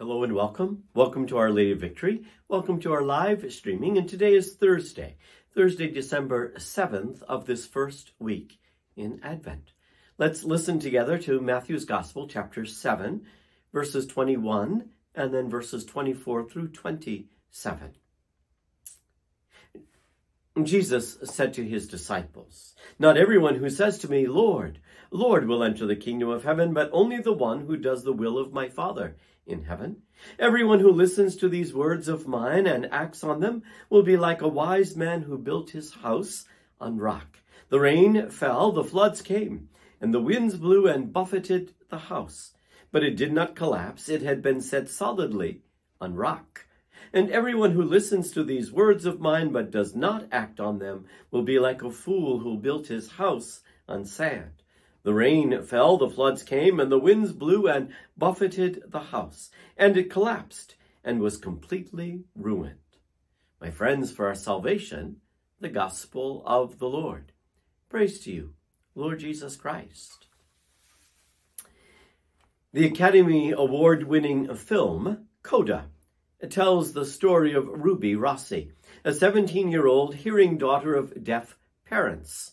Hello and welcome. Welcome to Our Lady of Victory. Welcome to our live streaming. And today is Thursday, Thursday, December 7th of this first week in Advent. Let's listen together to Matthew's Gospel, chapter 7, verses 21 and then verses 24 through 27. Jesus said to his disciples, Not everyone who says to me, Lord, Lord, will enter the kingdom of heaven, but only the one who does the will of my Father in heaven. Everyone who listens to these words of mine and acts on them will be like a wise man who built his house on rock. The rain fell, the floods came, and the winds blew and buffeted the house. But it did not collapse, it had been set solidly on rock. And everyone who listens to these words of mine but does not act on them will be like a fool who built his house on sand. The rain fell, the floods came, and the winds blew and buffeted the house, and it collapsed and was completely ruined. My friends, for our salvation, the gospel of the Lord. Praise to you, Lord Jesus Christ. The Academy Award winning film, Coda, tells the story of Ruby Rossi, a 17 year old hearing daughter of deaf parents.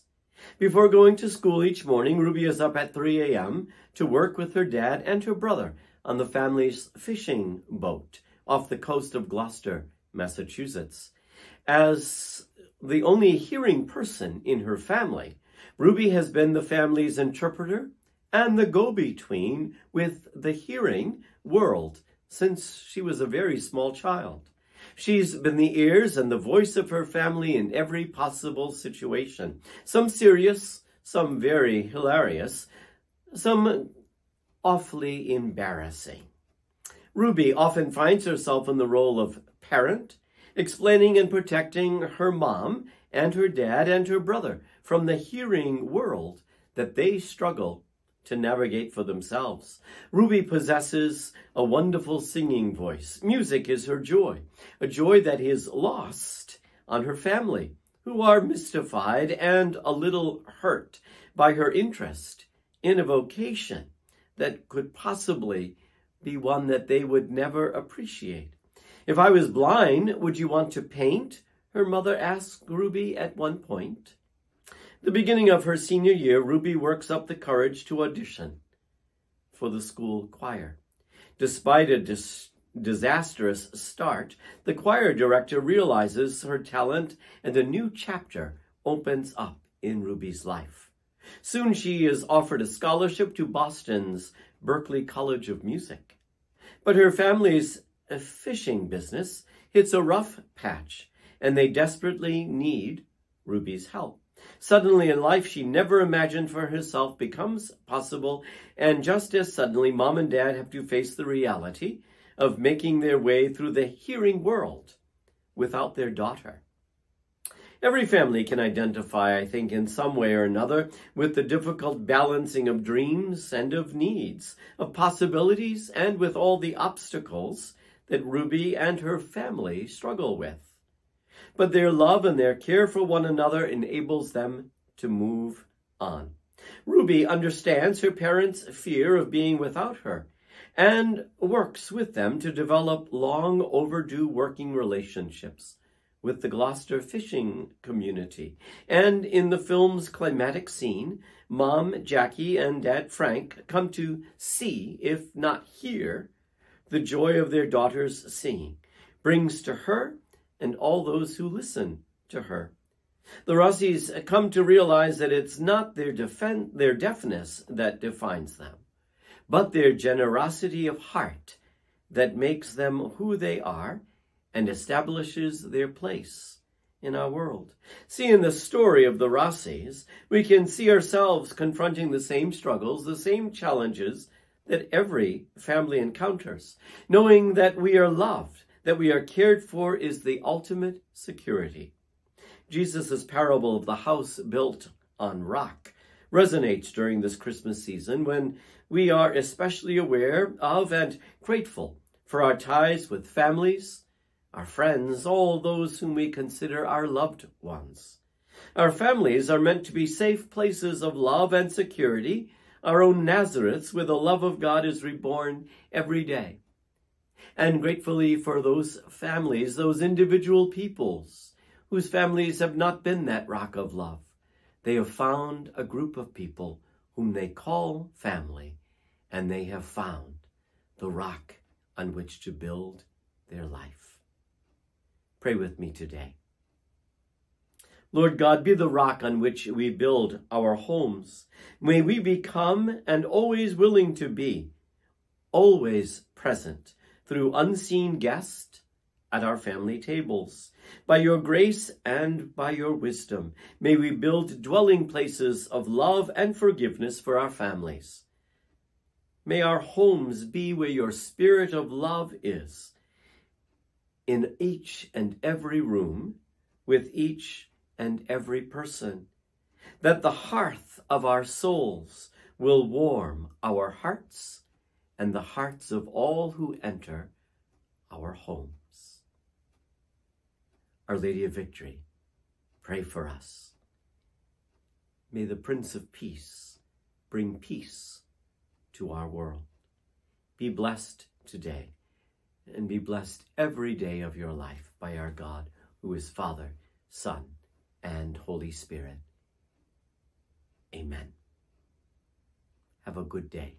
Before going to school each morning, Ruby is up at 3 a.m. to work with her dad and her brother on the family's fishing boat off the coast of Gloucester, Massachusetts. As the only hearing person in her family, Ruby has been the family's interpreter and the go between with the hearing world since she was a very small child. She's been the ears and the voice of her family in every possible situation. Some serious, some very hilarious, some awfully embarrassing. Ruby often finds herself in the role of parent, explaining and protecting her mom and her dad and her brother from the hearing world that they struggle to navigate for themselves. Ruby possesses a wonderful singing voice. Music is her joy, a joy that is lost on her family, who are mystified and a little hurt by her interest in a vocation that could possibly be one that they would never appreciate. If I was blind, would you want to paint? Her mother asked Ruby at one point. The beginning of her senior year, Ruby works up the courage to audition for the school choir. Despite a dis- disastrous start, the choir director realizes her talent and a new chapter opens up in Ruby's life. Soon she is offered a scholarship to Boston's Berklee College of Music. But her family's uh, fishing business hits a rough patch, and they desperately need Ruby's help. Suddenly in life she never imagined for herself becomes possible, and just as suddenly mom and dad have to face the reality of making their way through the hearing world without their daughter. Every family can identify, I think, in some way or another with the difficult balancing of dreams and of needs, of possibilities, and with all the obstacles that Ruby and her family struggle with but their love and their care for one another enables them to move on. Ruby understands her parents' fear of being without her and works with them to develop long overdue working relationships with the Gloucester fishing community. And in the film's climatic scene, Mom Jackie and Dad Frank come to see, if not hear, the joy of their daughter's singing brings to her and all those who listen to her. The Rossis come to realize that it's not their, their deafness that defines them, but their generosity of heart that makes them who they are and establishes their place in our world. See, in the story of the Rossis, we can see ourselves confronting the same struggles, the same challenges that every family encounters, knowing that we are loved that we are cared for is the ultimate security. Jesus' parable of the house built on rock resonates during this Christmas season when we are especially aware of and grateful for our ties with families, our friends, all those whom we consider our loved ones. Our families are meant to be safe places of love and security, our own Nazareths where the love of God is reborn every day. And gratefully for those families, those individual peoples whose families have not been that rock of love. They have found a group of people whom they call family, and they have found the rock on which to build their life. Pray with me today. Lord God, be the rock on which we build our homes. May we become and always willing to be, always present through unseen guests at our family tables. By your grace and by your wisdom, may we build dwelling places of love and forgiveness for our families. May our homes be where your spirit of love is, in each and every room, with each and every person, that the hearth of our souls will warm our hearts and the hearts of all who enter our homes. Our Lady of Victory, pray for us. May the Prince of Peace bring peace to our world. Be blessed today and be blessed every day of your life by our God, who is Father, Son, and Holy Spirit. Amen. Have a good day.